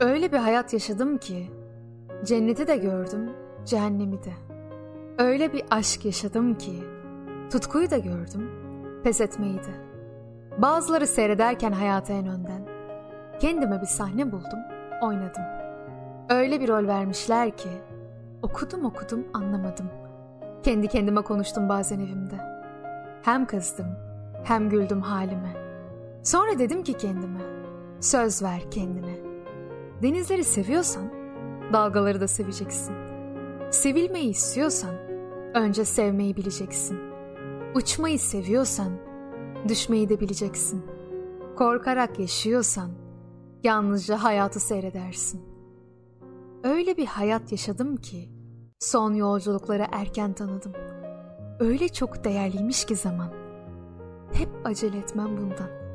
Öyle bir hayat yaşadım ki cenneti de gördüm, cehennemi de. Öyle bir aşk yaşadım ki tutkuyu da gördüm, pes etmeyi de. Bazıları seyrederken hayata en önden. Kendime bir sahne buldum, oynadım. Öyle bir rol vermişler ki okudum okudum anlamadım. Kendi kendime konuştum bazen evimde. Hem kızdım hem güldüm halime. Sonra dedim ki kendime söz ver kendine. Denizleri seviyorsan dalgaları da seveceksin. Sevilmeyi istiyorsan önce sevmeyi bileceksin. Uçmayı seviyorsan düşmeyi de bileceksin. Korkarak yaşıyorsan yalnızca hayatı seyredersin. Öyle bir hayat yaşadım ki son yolculukları erken tanıdım. Öyle çok değerliymiş ki zaman. Hep acele etmem bundan.